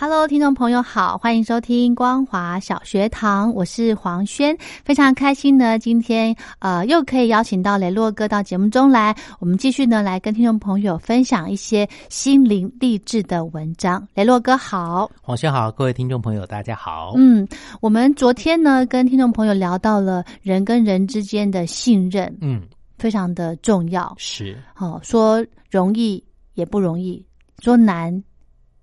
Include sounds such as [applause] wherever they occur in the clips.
Hello，听众朋友好，欢迎收听光华小学堂，我是黄轩，非常开心呢，今天呃又可以邀请到雷洛哥到节目中来，我们继续呢来跟听众朋友分享一些心灵励志的文章。雷洛哥好，黄轩好，各位听众朋友大家好。嗯，我们昨天呢跟听众朋友聊到了人跟人之间的信任，嗯，非常的重要。是，好、说容易也不容易，说难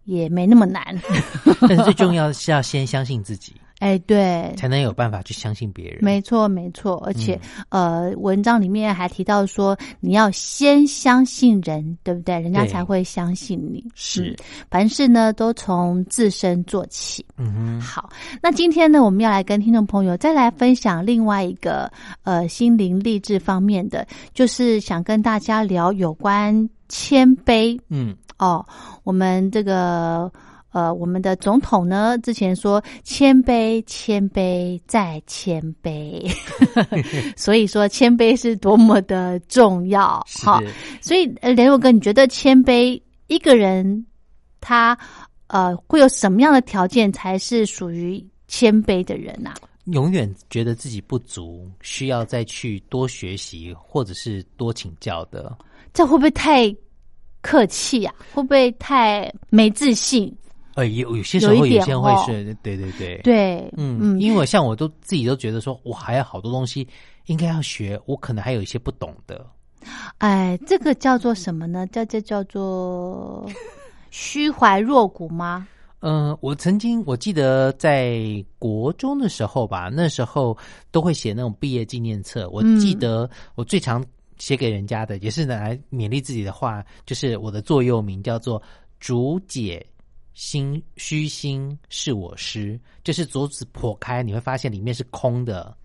也没那么难。[laughs] 但是最重要的是要先相信自己，[laughs] 哎，对，才能有办法去相信别人。没错，没错，而且、呃，文章里面还提到说，你要先相信人，对不对？人家才会相信你。是嗯凡事呢都从自身做起。嗯哼，好，那今天呢，我们要来跟听众朋友再来分享另外一个呃心灵励志方面的，就是想跟大家聊有关谦卑。嗯，哦，我们这个呃，我们的总统呢，之前说谦卑，谦卑再谦卑，[laughs] 所以说谦卑是多么的重要。是好，所以呃，连友哥，你觉得谦卑一个人他呃会有什么样的条件才是属于谦卑的人呐、永远觉得自己不足，需要再去多学习或者是多请教的。这会不会太客气啊？会不会太没自信？呃，有有些时候有些人会哦是，对对对，对，嗯嗯，因为我像我都自己都觉得说，我还有好多东西应该要学，我可能还有一些不懂的。哎，这个叫做什么呢？叫这叫做 [laughs] 虚怀若谷吗？嗯，我曾经我记得在国中的时候吧，那时候都会写那种毕业纪念册。我嗯记得我最常写给人家的，也是拿来勉励自己的话，就是我的座右铭叫做“竹解心虚心是我师”，就是竹子破开，你会发现里面是空的。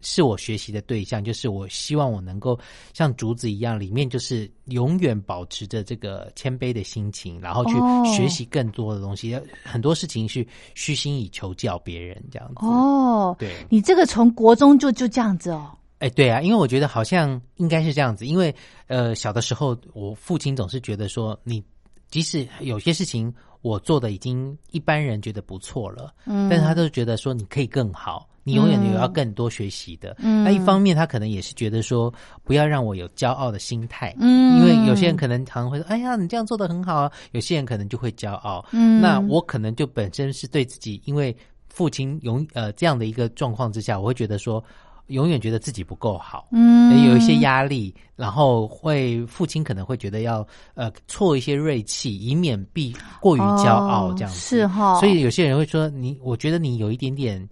是我学习的对象，就是我希望我能够像竹子一样，里面就是永远保持着这个谦卑的心情，然后去哦学习更多的东西。很多事情是虚心以求教别人这样子。，哦，对，你这个从国中就就这样子哦。哎，对啊，因为我觉得好像应该是这样子，因为呃，小的时候我父亲总是觉得说，你即使有些事情我做的已经一般人觉得不错了，嗯但是他都觉得说你可以更好，你永远有要更多学习的。嗯那一方面他可能也是觉得说，不要让我有骄傲的心态，嗯因为有些人可能常会说，哎呀，你这样做的很好啊，有些人可能就会骄傲，嗯那我可能就本身是对自己，因为父亲永呃这样的一个状况之下，我会觉得说。永远觉得自己不够好，嗯有一些压力，然后会父亲可能会觉得要呃挫一些锐气，以免必过于骄傲哦这样子。是哈所以有些人会说你，我觉得你有一点点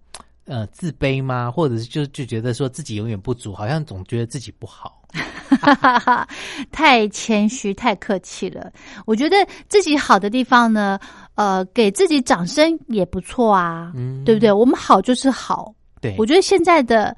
呃自卑吗？或者是就就觉得说自己永远不足，好像总觉得自己不好。哈哈哈，太谦虚，太客气了。我觉得自己好的地方呢，呃，给自己掌声也不错啊，嗯对不对？我们好就是好。对，我觉得现在的，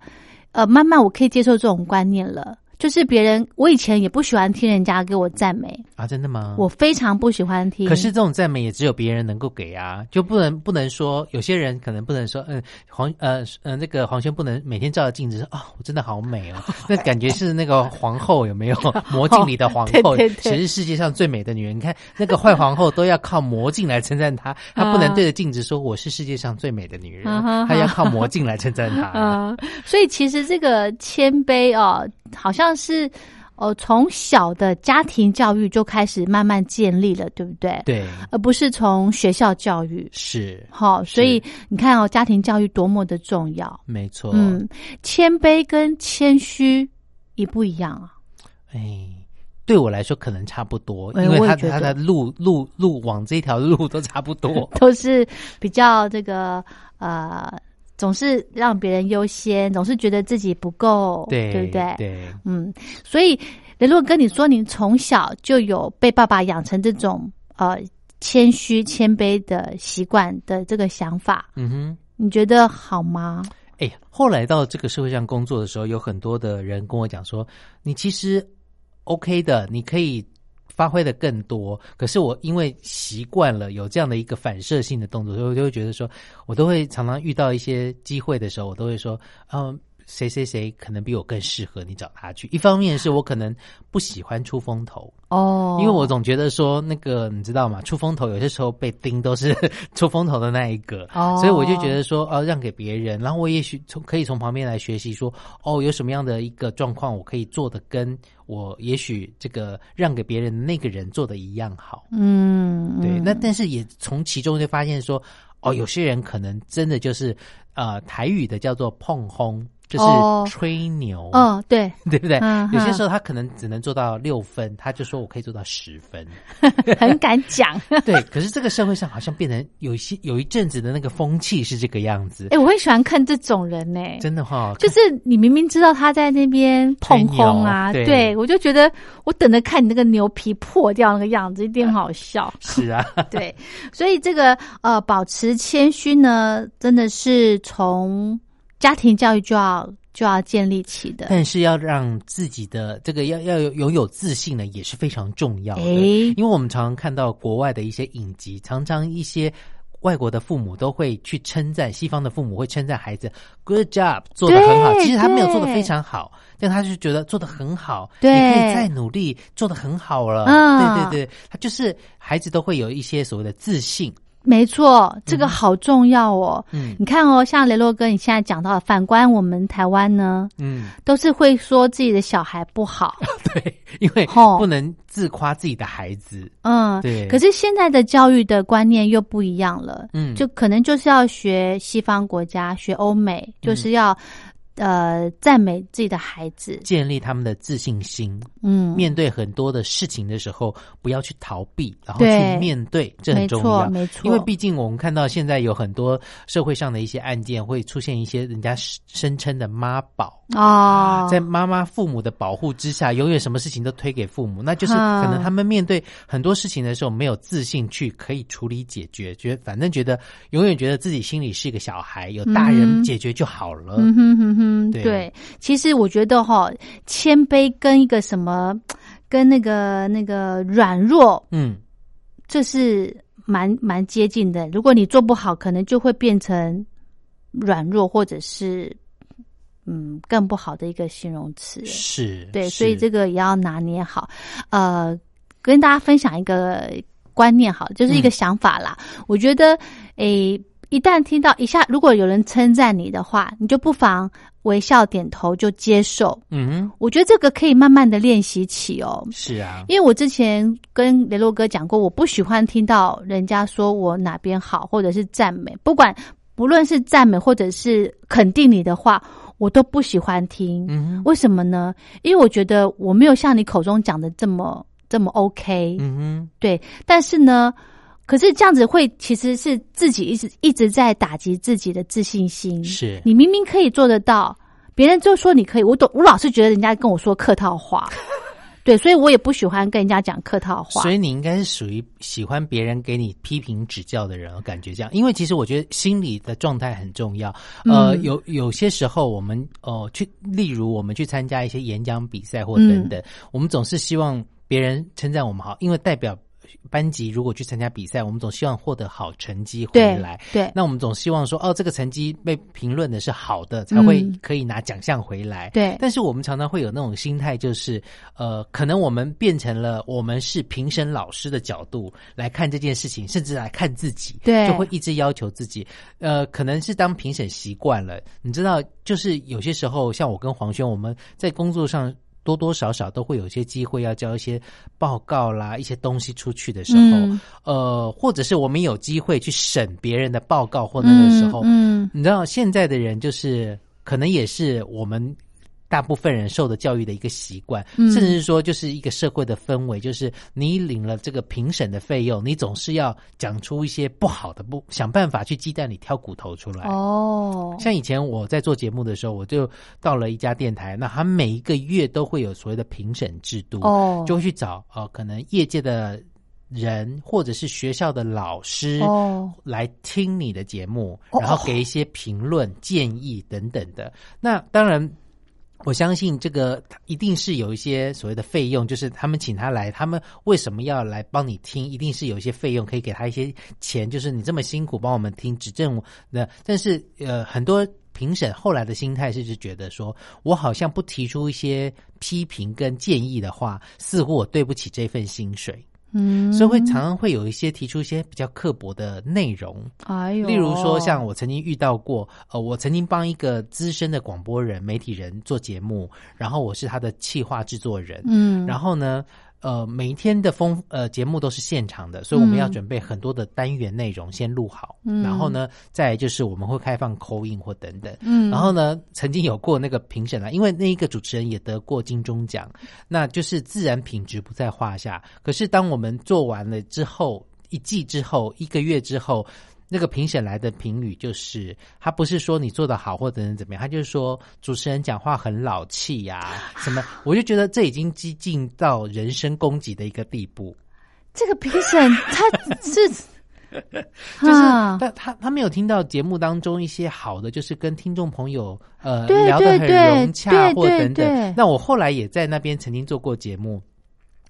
呃，慢慢我可以接受这种观念了。就是别人，我以前也不喜欢听人家给我赞美，啊，真的吗？我非常不喜欢听。可是这种赞美也只有别人能够给啊，就不能不能说有些人可能不能说，嗯，黄呃呃那个黄轩不能每天照着镜子说啊、我真的好美哦，[laughs] 那感觉是那个皇后有没有 [laughs] 魔镜里的皇后，对对对谁是世界上最美的女人？你看那个坏皇后都要靠魔镜来称赞她，[laughs] 她不能对着镜子说我是世界上最美的女人她要靠魔镜来称赞她。啊，所以其实这个谦卑哦，好像是呃，从小的家庭教育就开始慢慢建立了，对不对？对，而不是从学校教育。是好，所以你看哦，家庭教育多么的重要。没错。嗯，谦卑跟谦虚也不一样啊？哎，对我来说可能差不多，哎因为他我觉得他的路路路往这条路都差不多。[laughs] 都是比较这个呃，总是让别人优先，总是觉得自己不够，对对不对？对，嗯，所以雷洛跟你说，你从小就有被爸爸养成这种呃谦虚、谦卑的习惯的这个想法，嗯哼。你觉得好吗？哎，后来到这个社会上工作的时候，有很多的人跟我讲说，你其实 OK 的，你可以发挥的更多。可是我因为习惯了有这样的一个反射性的动作，所以我就会觉得说，我都会常常遇到一些机会的时候，我都会说，嗯。谁谁谁可能比我更适合你找他去？一方面是我可能不喜欢出风头哦，因为我总觉得说那个你知道吗？出风头有些时候被盯都是 [laughs] 出风头的那一个，哦所以我就觉得说哦让给别人，然后我也许从可以从旁边来学习说哦有什么样的一个状况我可以做的跟我也许这个让给别人的那个人做的一样好，嗯，对，嗯那但是也从其中就发现说哦有些人可能真的就是呃台语的叫做碰轰。就是哦吹牛，哦，对，[laughs] 对不对？嗯有些时候他可能只能做到六分，他就说我可以做到十分。[laughs] 很敢讲。[laughs] 对，可是这个社会上好像变成有一些有一阵子的那个风气是这个样子，哎、我会喜欢看这种人呢、真的哈、就是你明明知道他在那边碰空啊，对我就觉得我等着看你那个牛皮破掉那个样子，一定很好笑。是啊，对，所以这个呃，保持谦虚呢，真的是从家庭教育就要就要建立起的。但是要让自己的这个要要有拥有自信呢，也是非常重要的。诶因为我们常常看到国外的一些影集，常常一些。外国的父母都会去称赞，西方的父母会称赞孩子，good job，做的很好。其实他没有做的非常好，但他就觉得做的很好，对你可以再努力，做的很好了。嗯对对对，他就是孩子都会有一些所谓的自信。没错，这个好重要哦。嗯。你看哦，像雷洛哥你现在讲到的，反观我们台湾呢，嗯，都是会说自己的小孩不好。[laughs] 对，因为吼。不能自夸自己的孩子。嗯，对。可是现在的教育的观念又不一样了，嗯。就可能就是要学西方国家，学欧美，嗯就是要、呃赞美自己的孩子。建立他们的自信心，嗯，面对很多的事情的时候，不要去逃避，然后去面对，这很重要。错没错，因为毕竟我们看到现在有很多社会上的一些案件，会出现一些人家声称的妈宝，哦，在妈妈父母的保护之下，永远什么事情都推给父母，那就是嗯可能他们面对很多事情的时候没有自信去可以处理解决，觉得反正觉得永远觉得自己心里是一个小孩，有大嗯人解决就好了。嗯哼哼哼，对对，其实我觉得哈，谦卑跟一个什么，[tsk] 跟那个那个软弱，嗯，这是蛮蛮接近的。如果你做不好，可能就会变成软弱，或者是嗯更不好的一个形容词。是，对，所以这个也要拿捏好。呃，跟大家分享一个观念，好，就是一个嗯想法啦。我觉得，诶，一旦听到一下，如果有人称赞你的话，你就不妨微笑点头就接受。嗯哼，我觉得这个可以慢慢的练习起哦。是啊，因为我之前跟雷洛哥讲过，我不喜欢听到人家说我哪边好，或者是赞美，不管不论是赞美或者是肯定你的话，我都不喜欢听。嗯，为什么呢？因为我觉得我没有像你口中讲的这么这么 OK，、嗯哼，对。但是呢，可是这样子会其实是自己一直一直在打击自己的自信心。是你明明可以做得到，别人就说你可以，我懂，我老是觉得人家跟我说客套话，[laughs] 对，所以我也不喜欢跟人家讲客套话。所以你应该是属于喜欢别人给你批评指教的人，我感觉这样。因为其实我觉得心理的状态很重要。呃，嗯有有些时候我们呃去，例如我们去参加一些演讲比赛或等等，我们总是希望别人称赞我们好，因为代表班级如果去参加比赛，我们总希望获得好成绩回来。对，那我们总希望说，哦，这个成绩被评论的是好的，才会嗯可以拿奖项回来。对但是我们常常会有那种心态，就是呃，可能我们变成了我们是评审老师的角度来看这件事情，甚至来看自己，对就会一直要求自己。呃，可能是当评审习惯了，你知道，就是有些时候，像我跟黄轩，我们在工作上。多多少少都会有一些机会要交一些报告啦、一些东西出去的时候，嗯呃，或者是我们有机会去审别人的报告或那个时候，嗯，你知道现在的人就是可能也是我们。大部分人受的教育的一个习惯，嗯甚至是说，就是一个社会的氛围，就是你领了这个评审的费用，你总是要讲出一些不好的，不想办法去鸡蛋里挑骨头出来。哦，像以前我在做节目的时候，我就到了一家电台，那他每一个月都会有所谓的评审制度，哦就会去找呃可能业界的人或者是学校的老师哦来听你的节目，哦然后给一些评论、建议等等的。那当然。我相信这个一定是有一些所谓的费用，就是他们请他来，他们为什么要来帮你听？一定是有一些费用可以给他一些钱，就是你这么辛苦帮我们听，指正我那。但是呃，很多评审后来的心态是是觉得说，我好像不提出一些批评跟建议的话，似乎我对不起这份薪水。嗯，所以会常常会有一些提出一些比较刻薄的内容，哎呦，例如说，像我曾经遇到过，呃，我曾经帮一个资深的广播人、媒体人做节目，然后我是他的企划制作人，嗯，然后呢，呃，每一天的风呃节目都是现场的，所以我们要准备很多的单元内容先录好，嗯。然后呢，再就是我们会开放口音或等等，嗯，然后呢，曾经有过那个评审啊，因为那一个主持人也得过金钟奖，那就是自然品质不在话下。可是当我们做完了之后，一季之后，一个月之后。那个评审来的评语就是，他不是说你做的好或者怎么样，他就是说主持人讲话很老气呀、什么，我就觉得这已经激进到人身攻击的一个地步。这个评审他是 [laughs] 就是啊他他他没有听到节目当中一些好的，就是跟听众朋友呃对聊得很融洽对对或等对等。那我后来也在那边曾经做过节目。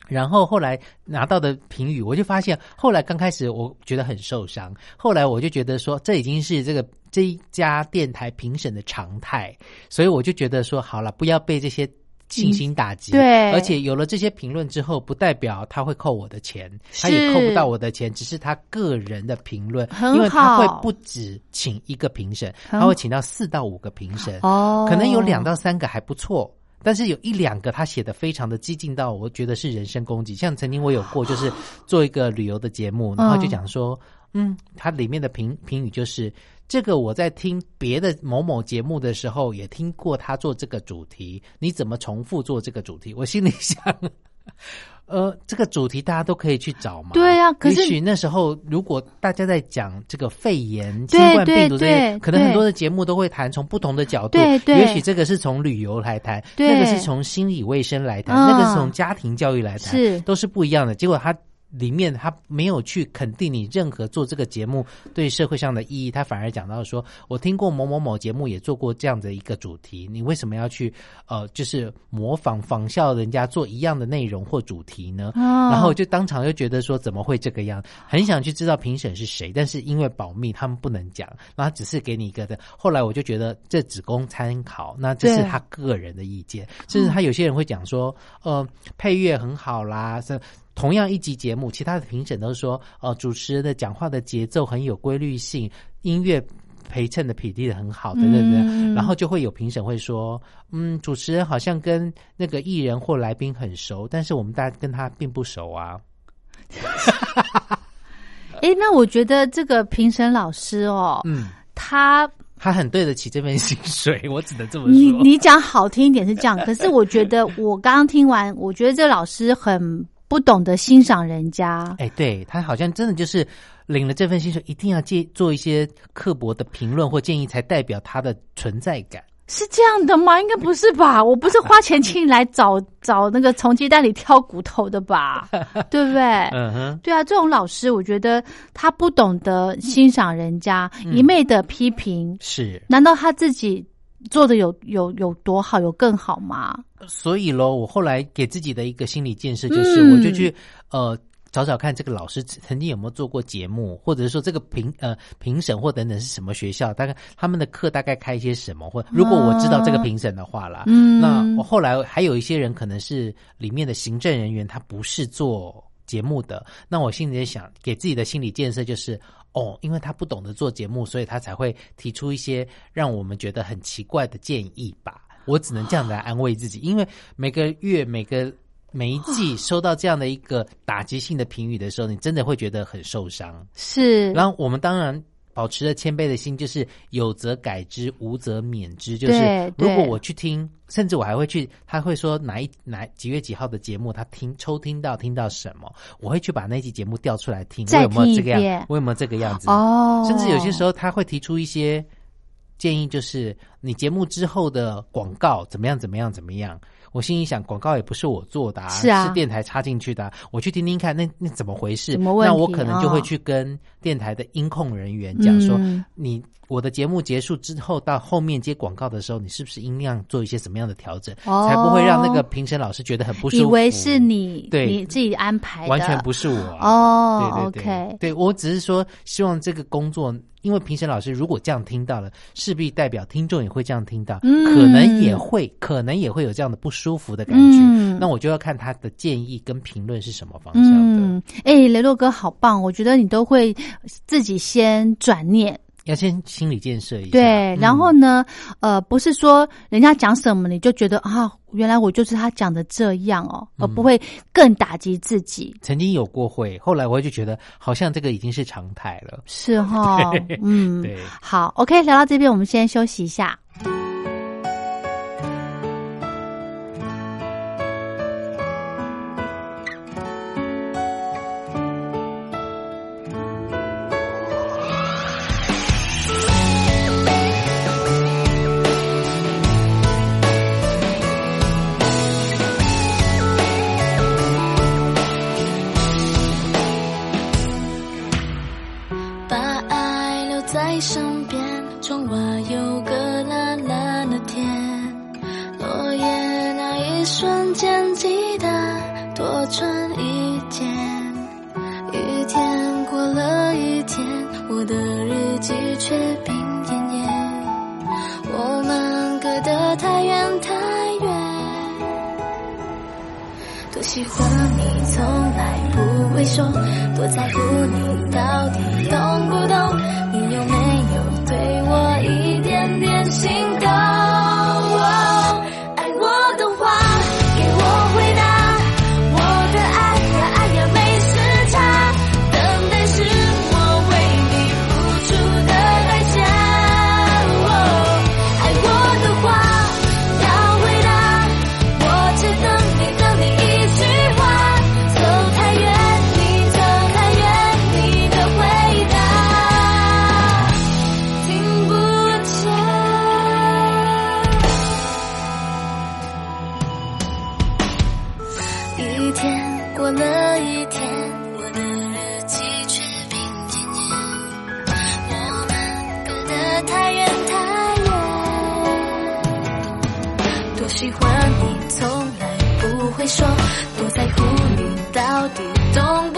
然后后来拿到的评语，我就发现，后来刚开始我觉得很受伤，后来我就觉得说，这已经是这个这一家电台评审的常态，所以我就觉得说，好了，不要被这些信心打击。嗯对而且有了这些评论之后，不代表他会扣我的钱，他也扣不到我的钱，只是他个人的评论，很因为他会不止请一个评审，他会请到四到五个评审，哦，可能有两到三个还不错。但是有一两个他写的非常的激进到，我觉得是人身攻击。像曾经我有过，就是做一个旅游的节目，然后就讲说，嗯，它里面的评评语就是这个我在听别的某某节目的时候也听过他做这个主题，你怎么重复做这个主题？我心里想。[laughs] 呃，这个主题大家都可以去找嘛。对啊可是也许那时候如果大家在讲这个肺炎、新冠病毒这些对，可能很多的节目都会谈从不同的角度。对对也许这个是从旅游来谈，对那个是从心理卫生来谈，嗯那个是从家庭教育来谈，是都是不一样的。结果他。里面他没有去肯定你任何做这个节目对社会上的意义，他反而讲到说，我听过某某某节目也做过这样的一个主题，你为什么要去呃，就是模仿仿效人家做一样的内容或主题呢？哦然后就当场就觉得说怎么会这个样，很想去知道评审是谁，但是因为保密，他们不能讲，然后只是给你一个的。后来我就觉得这只供参考，那这是他个人的意见，甚至他有些人会讲说，呃，配乐很好啦，是。同样一集节目，其他的评审都说，哦、主持人的讲话的节奏很有规律性，音乐陪衬的比例很好，等等等。嗯然后就会有评审会说，嗯，主持人好像跟那个艺人或来宾很熟，但是我们大家跟他并不熟啊。[laughs] 哎，那我觉得这个评审老师哦，嗯，他他很对得起这份薪水，[laughs] 我只能这么你说。你讲好听一点是这样，可是我觉得我刚刚听完，我觉得这个老师很不懂得欣赏人家。哎，对他好像真的就是领了这份薪水，一定要借做一些刻薄的评论或建议，才代表他的存在感。是这样的吗？应该不是吧？我不是花钱请你来找 [laughs] 找那个从鸡蛋里挑骨头的吧？[laughs] 对不对？嗯哼，对啊，这种老师，我觉得他不懂得欣赏人家，嗯一昧的批评，是。难道他自己做的有有有多好，有更好吗？所以咯，我后来给自己的一个心理建设就是，嗯我就去呃找找看这个老师曾经有没有做过节目，或者是说这个评呃评审或等等是什么学校，大概他们的课大概开些什么，或如果我知道这个评审的话啦，嗯那我后来还有一些人可能是里面的行政人员，他不是做节目的，那我心里在想，给自己的心理建设就是。哦，因为他不懂得做节目，所以他才会提出一些让我们觉得很奇怪的建议吧。我只能这样来安慰自己，因为每个月每个每一季收到这样的一个打击性的评语的时候，你真的会觉得很受伤。是，然后我们当然保持着谦卑的心，就是有则改之，无则免之。就是如果我去听，甚至我还会去，他会说哪一哪几月几号的节目，他听抽听到听到什么，我会去把那期节目调出来听，我有没有这个样？我有没有这个样子？哦，甚至有些时候他会提出一些建议，就是你节目之后的广告怎么样怎么样怎么样。我心里想，广告也不是我做的、啊，是啊。电台插进去的啊、我去听听看，那那怎么回事？那我可能就会哦去跟电台的音控人员讲说，嗯你我的节目结束之后，到后面接广告的时候，你是不是音量做一些什么样的调整，哦。才不会让那个评审老师觉得很不舒服？以为是你对。你自己安排的，完全不是我啊、哦对对对。对我只是说，希望这个工作，因为评审老师如果这样听到了，势必代表听众也会这样听到，嗯可能也会，可能也会有这样的不舒服的感觉。嗯那我就要看他的建议跟评论是什么方向的。嗯，哎、雷洛哥好棒，我觉得你都会自己先转念，要先心理建设一下。对，嗯然后呢，呃，不是说人家讲什么你就觉得啊，原来我就是他讲的这样哦，嗯。而不会更打击自己，曾经有过会，后来我就觉得好像这个已经是常态了。是哈，[laughs] 嗯，对，好，OK，聊到这边，我们先休息一下。一天过了一天，我的日记却病恹恹。我们隔得太远太远。多喜欢你，从来不会说，多在乎你，到底懂不懂？你有没有天过了一天，我的日记却病恹恹。我们隔得太远太远，多喜欢你，从来不会说，多在乎你，到底懂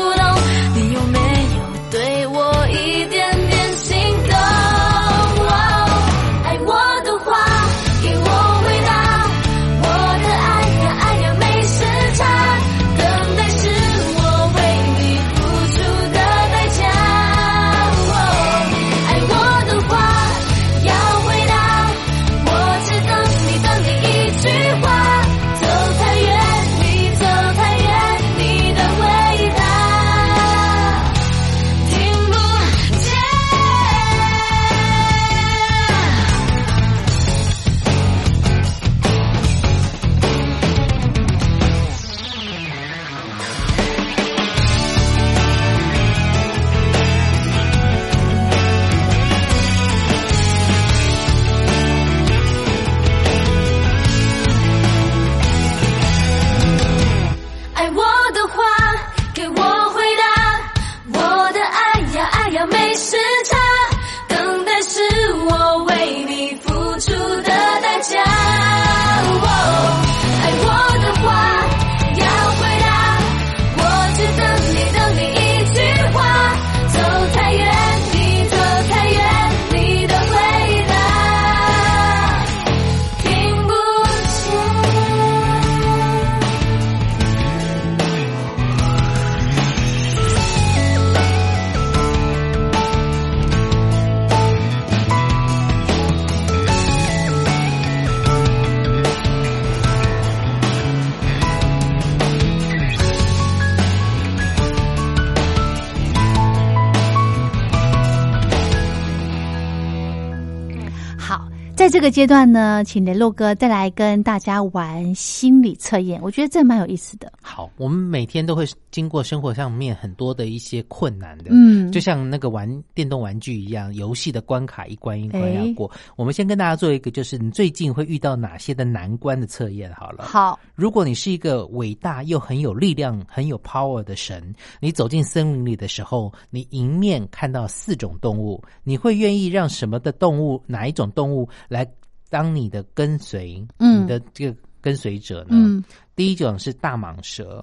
在这个阶段呢，请雷洛哥再来跟大家玩心理测验，我觉得这蛮有意思的。好，我们每天都会经过生活上面很多的一些困难的，嗯就像那个玩电动玩具一样，游戏的关卡一关一关哎要过。我们先跟大家做一个，就是你最近会遇到哪些的难关的测验好了。好，如果你是一个伟大又很有力量、很有 power 的神，你走进森林里的时候，你迎面看到四种动物，你会愿意让什么的动物，哪一种动物来当你的跟随，嗯你的这个跟随者呢？嗯第一种是大蟒蛇，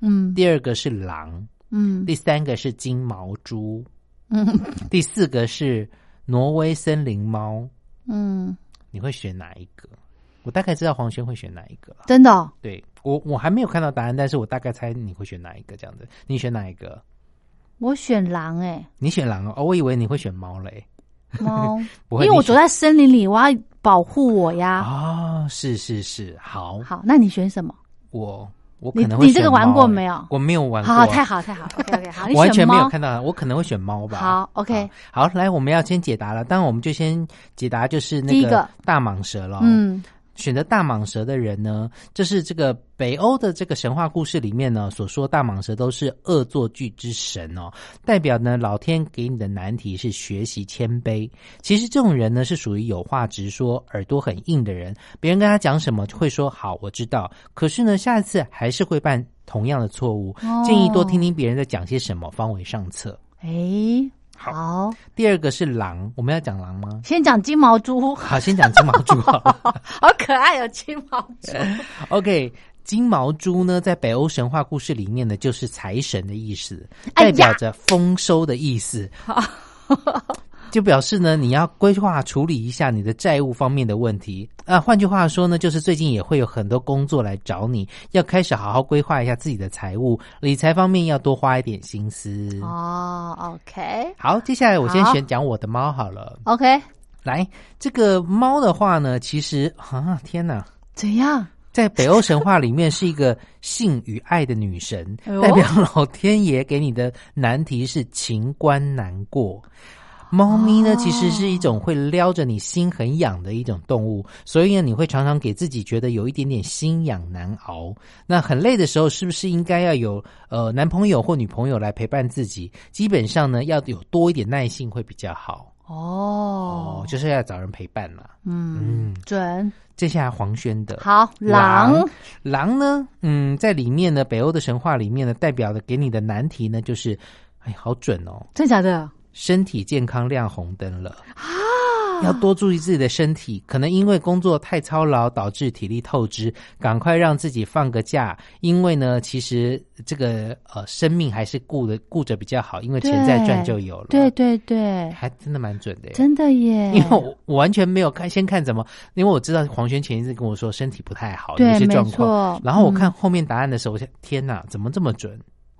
嗯第二个是狼，嗯第三个是金毛猪，嗯第四个是挪威森林猫。嗯，你会选哪一个？我大概知道黄轩会选哪一个了。真的哦、对我，我还没有看到答案，但是我大概猜你会选哪一个这样子。你选哪一个？我选狼哎、你选狼哦，我以为你会选猫嘞。[laughs] 猫，[laughs] 因为我走在森林里，我要保护我呀。哦，是是是，好，好，那你选什么？我我你可能会你这个玩过没有我没有玩过，好，太好 [laughs] 太好，OK OK，好，你完全。没有看到，我可能会选猫吧。好，OK 好，好来，我们要先解答了。当然，我们就先解答就是那个大蟒蛇了。，嗯选择大蟒蛇的人呢，这是这个北欧的这个神话故事里面呢所说，大蟒蛇都是恶作剧之神哦，代表呢老天给你的难题是学习谦卑。其实这种人呢是属于有话直说、耳朵很硬的人，别人跟他讲什么就会说好，我知道。可是呢，下一次还是会犯同样的错误。哦建议多听听别人在讲些什么，方为上策。哎，好好，第二个是狼，我们要讲狼吗？先讲金毛猪，好，先讲金毛猪好了。[laughs] 好可爱哦，金毛猪。[laughs] OK，金毛猪呢，在北欧神话故事里面呢，就是财神的意思，代表着丰收的意思。[laughs] 就表示呢，你要规划处理一下你的债务方面的问题啊。换句话说呢，就是最近也会有很多工作来找你，要开始好好规划一下自己的财务，理财方面要多花一点心思。哦，OK 好，接下来我先选讲我的猫好了。OK，来，这个猫的话呢，其实啊，天哪！怎样？在北欧神话里面是一个性与爱的女神，代表老天爷给你的难题是情关难过。猫咪呢，哦其实是一种会撩着你心很痒的一种动物，所以呢，你会常常给自己觉得有一点点心痒难熬。那很累的时候，是不是应该要有呃男朋友或女朋友来陪伴自己？基本上呢，要有多一点耐性会比较好。哦。哦，，就是要找人陪伴嘛。嗯，嗯，准。接下来黄轩的。好狼。狼狼呢，嗯，在里面呢，北欧的神话里面呢，代表的给你的难题呢，就是，哎，好准哦，真假的身体健康亮红灯了，啊？要多注意自己的身体，可能因为工作太操劳导致体力透支，赶快让自己放个假，因为呢，其实这个呃生命还是顾的顾着比较好，因为钱再赚就有了，对，对对，还真的蛮准的。耶。真的耶，因为我我完全没有看，先看怎么，因为我知道黄轩前一次跟我说身体不太好，有些状况，然后我嗯。看后面答案的时候，我想天哪，怎么这么准？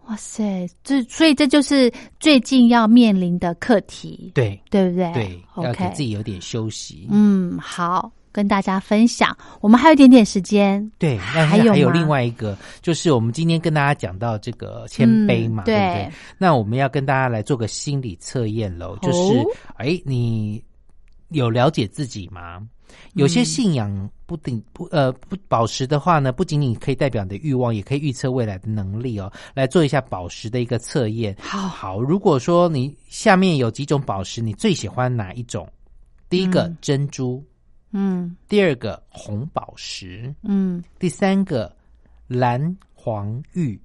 哇塞，这所以这就是最近要面临的课题，对对不对？对，要给自己有点休息。嗯，好，跟大家分享。我们还有一点点时间，对，那还有还有另外一个，就是我们今天跟大家讲到这个谦卑嘛，嗯对不对对？那我们要跟大家来做个心理测验喽，就是哦哎，你有了解自己吗？有嗯些信仰不顶不呃不宝石的话呢，不仅仅可以代表你的欲望，也可以预测未来的能力哦。来做一下宝石的一个测验。好好，如果说你下面有几种宝石，你最喜欢哪一种？第一个、嗯珍珠，嗯第二个红宝石，嗯第三个蓝黄玉。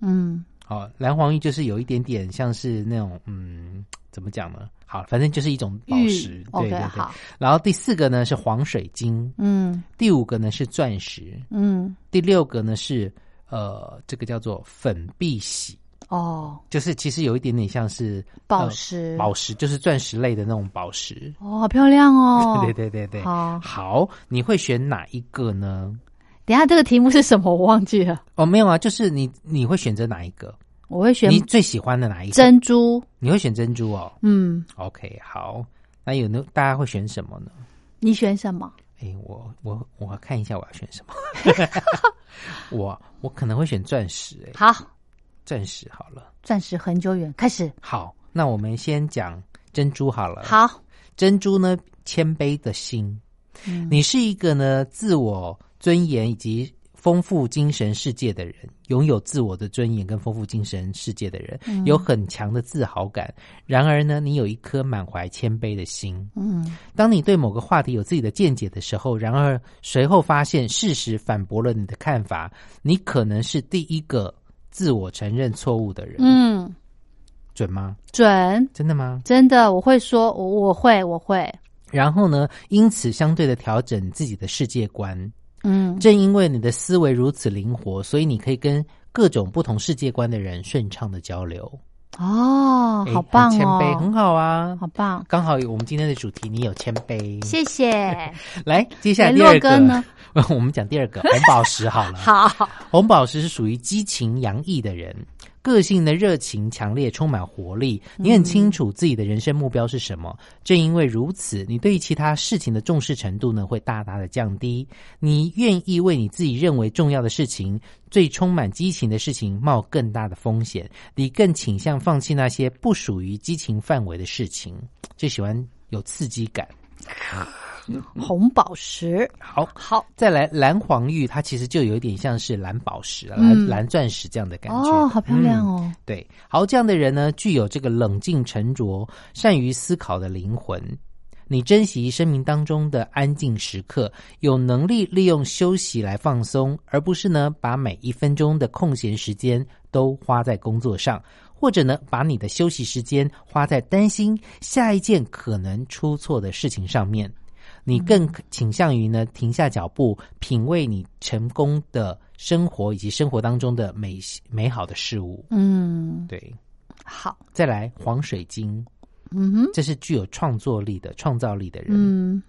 嗯，哦，蓝黄玉就是有一点点像是那种嗯，怎么讲呢？好，反正就是一种宝石，对对对。然后第四个呢是黄水晶，嗯第五个呢是钻石，嗯第六个呢是呃，这个叫做粉碧玺，哦，就是其实有一点点像是宝呃石，宝石，就是钻石类的那种宝石。哦，好漂亮哦，[laughs] 对对对对，好，好，你会选哪一个呢？等一下这个题目是什么？我忘记了，哦，没有啊，就是你你会选择哪一个？我会选你最喜欢的哪一个？珍珠，你会选珍珠哦。嗯，OK，好，那有呢？大家会选什么呢？你选什么？哎，我我我看一下我要选什么。[laughs] 我我可能会选钻石，哎，好，钻石好了。钻石很久远，开始，好，那我们先讲珍珠好了。，好，珍珠呢，谦卑的心，嗯你是一个呢自我尊严以及丰富精神世界的人，拥有自我的尊严跟丰富精神世界的人，嗯有很强的自豪感。然而呢，你有一颗满怀谦卑的心。嗯当你对某个话题有自己的见解的时候，然而随后发现事实反驳了你的看法，你可能是第一个自我承认错误的人。嗯，准吗？准，真的吗？真的，我会说，我我会，我会，然后呢，因此相对的调整自己的世界观。嗯正因为你的思维如此灵活，所以你可以跟各种不同世界观的人顺畅的交流。哦，好棒很谦卑，哦，很好啊。好棒，刚好我们今天的主题，你有谦卑。谢谢。[laughs] 来，接下来第二个哥呢？[laughs] 我们讲第二个红宝石好了。[laughs] 好，红宝石是属于激情洋溢的人，个性的热情强烈，充满活力。你很清楚自己的人生目标是什么，正因为如此，你对于其他事情的重视程度呢会大大的降低。你愿意为你自己认为重要的事情、最充满激情的事情冒更大的风险，你更倾向放弃那些不属于激情范围的事情，就喜欢有刺激感。红宝石，好，好，再来蓝黄玉，它其实就有点像是蓝宝石、蓝、嗯。蓝钻石这样的感觉。哦，好漂亮嗯。哦，对，好，这样的人呢，具有这个冷静沉着、善于思考的灵魂。你珍惜生命当中的安静时刻，有能力利用休息来放松，而不是呢把每一分钟的空闲时间都花在工作上，或者呢把你的休息时间花在担心下一件可能出错的事情上面。你更倾向于呢停下脚步，品味你成功的生活以及生活当中的美美好的事物。嗯，对，好，再来黄水晶，嗯哼，这是具有创作力的、创造力的人。嗯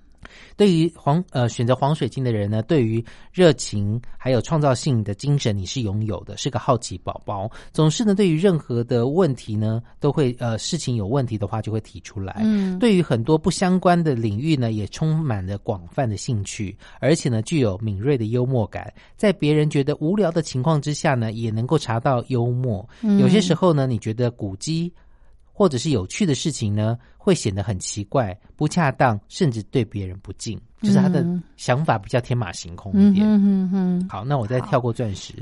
对于黄呃选择黄水晶的人呢，对于热情还有创造性的精神，你是拥有的，是个好奇宝宝。总是呢，对于任何的问题呢，都会呃事情有问题的话就会提出来。嗯，对于很多不相关的领域呢，也充满了广泛的兴趣，而且呢，具有敏锐的幽默感。在别人觉得无聊的情况之下呢，也能够查到幽默。嗯有些时候呢，你觉得古迹或者是有趣的事情呢，会显得很奇怪、不恰当，甚至对别人不敬，就是他的嗯。想法比较天马行空一点。嗯哼好，那我再跳过钻石，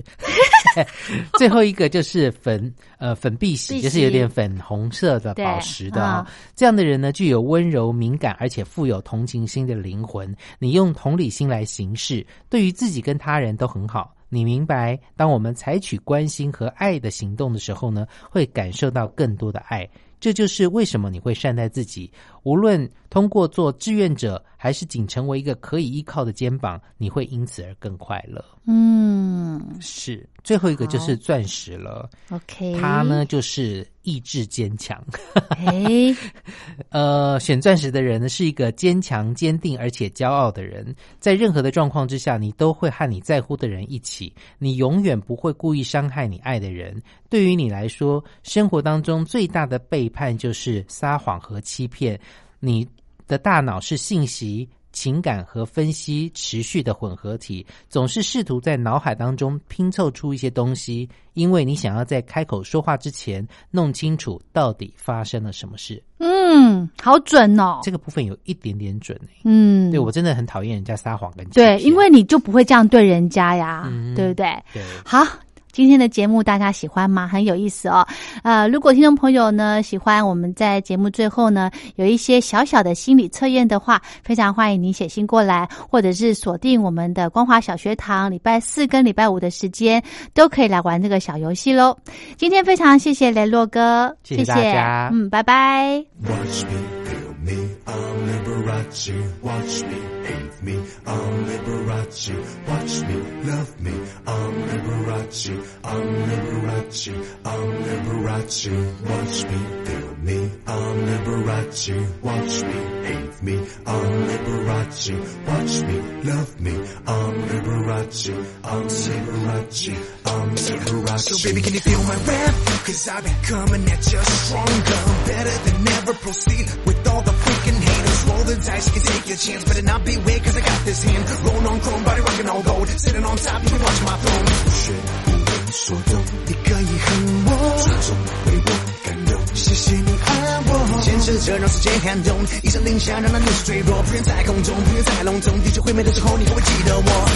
[laughs] 最后一个就是粉呃粉碧玺，就是有点粉红色的宝石的啊、啊这样的人呢，具有温柔、敏感，而且富有同情心的灵魂。你用同理心来行事，对于自己跟他人都很好。你明白，当我们采取关心和爱的行动的时候呢，会感受到更多的爱。这就是为什么你会善待自己。无论通过做志愿者，还是仅成为一个可以依靠的肩膀，你会因此而更快乐。嗯是，最后一个就是钻石了。，OK，他呢，就是意志坚强。哎，[laughs] 呃，选钻石的人呢，是一个坚强、坚定而且骄傲的人。在任何的状况之下，你都会和你在乎的人一起。你永远不会故意伤害你爱的人。对于你来说，生活当中最大的背叛就是撒谎和欺骗。你的大脑是信息。情感和分析持续的混合体，总是试图在脑海当中拼凑出一些东西，因为你想要在开口说话之前弄清楚到底发生了什么事。嗯，好准哦，这个部分有一点点准诶、嗯，对我真的很讨厌人家撒谎跟欺对，因为你就不会这样对人家呀，嗯对不对？对好。今天的节目大家喜欢吗？很有意思哦。呃，如果听众朋友呢喜欢我们在节目最后呢有一些小小的心理测验的话，非常欢迎您写信过来，或者是锁定我们的光华小学堂，礼拜四跟礼拜五的时间都可以来玩这个小游戏喽。今天非常谢谢雷洛哥，谢谢大家嗯，拜拜。I'm Liberace. Watch me, hate me, I'm Liberace. Watch me, love me, I'm Liberace. I'm Liberace, I'm Liberace. Watch me, feel me, I'm Liberace. Watch me, hate me, I'm Liberace. Watch me, love me, I'm Liberace. I'm Liberace, I'm Liberace. So baby, can you feel my rap? Cause I've been coming at you stronger. Better than ever proceed with all the freaking haters. Roll the dice, you can take your chance. Better not be weird cause I got this hand. Rolling on chrome, body rocking all gold. Sitting on top, you can watch my throne. 学不为所动，你可以恨我，始终为我感动。谢谢你爱我，坚持着让时间撼动，一声令下让那怒势坠落，不愿在空中，不愿再笼统，地球毁灭的时候，你会不会记得我？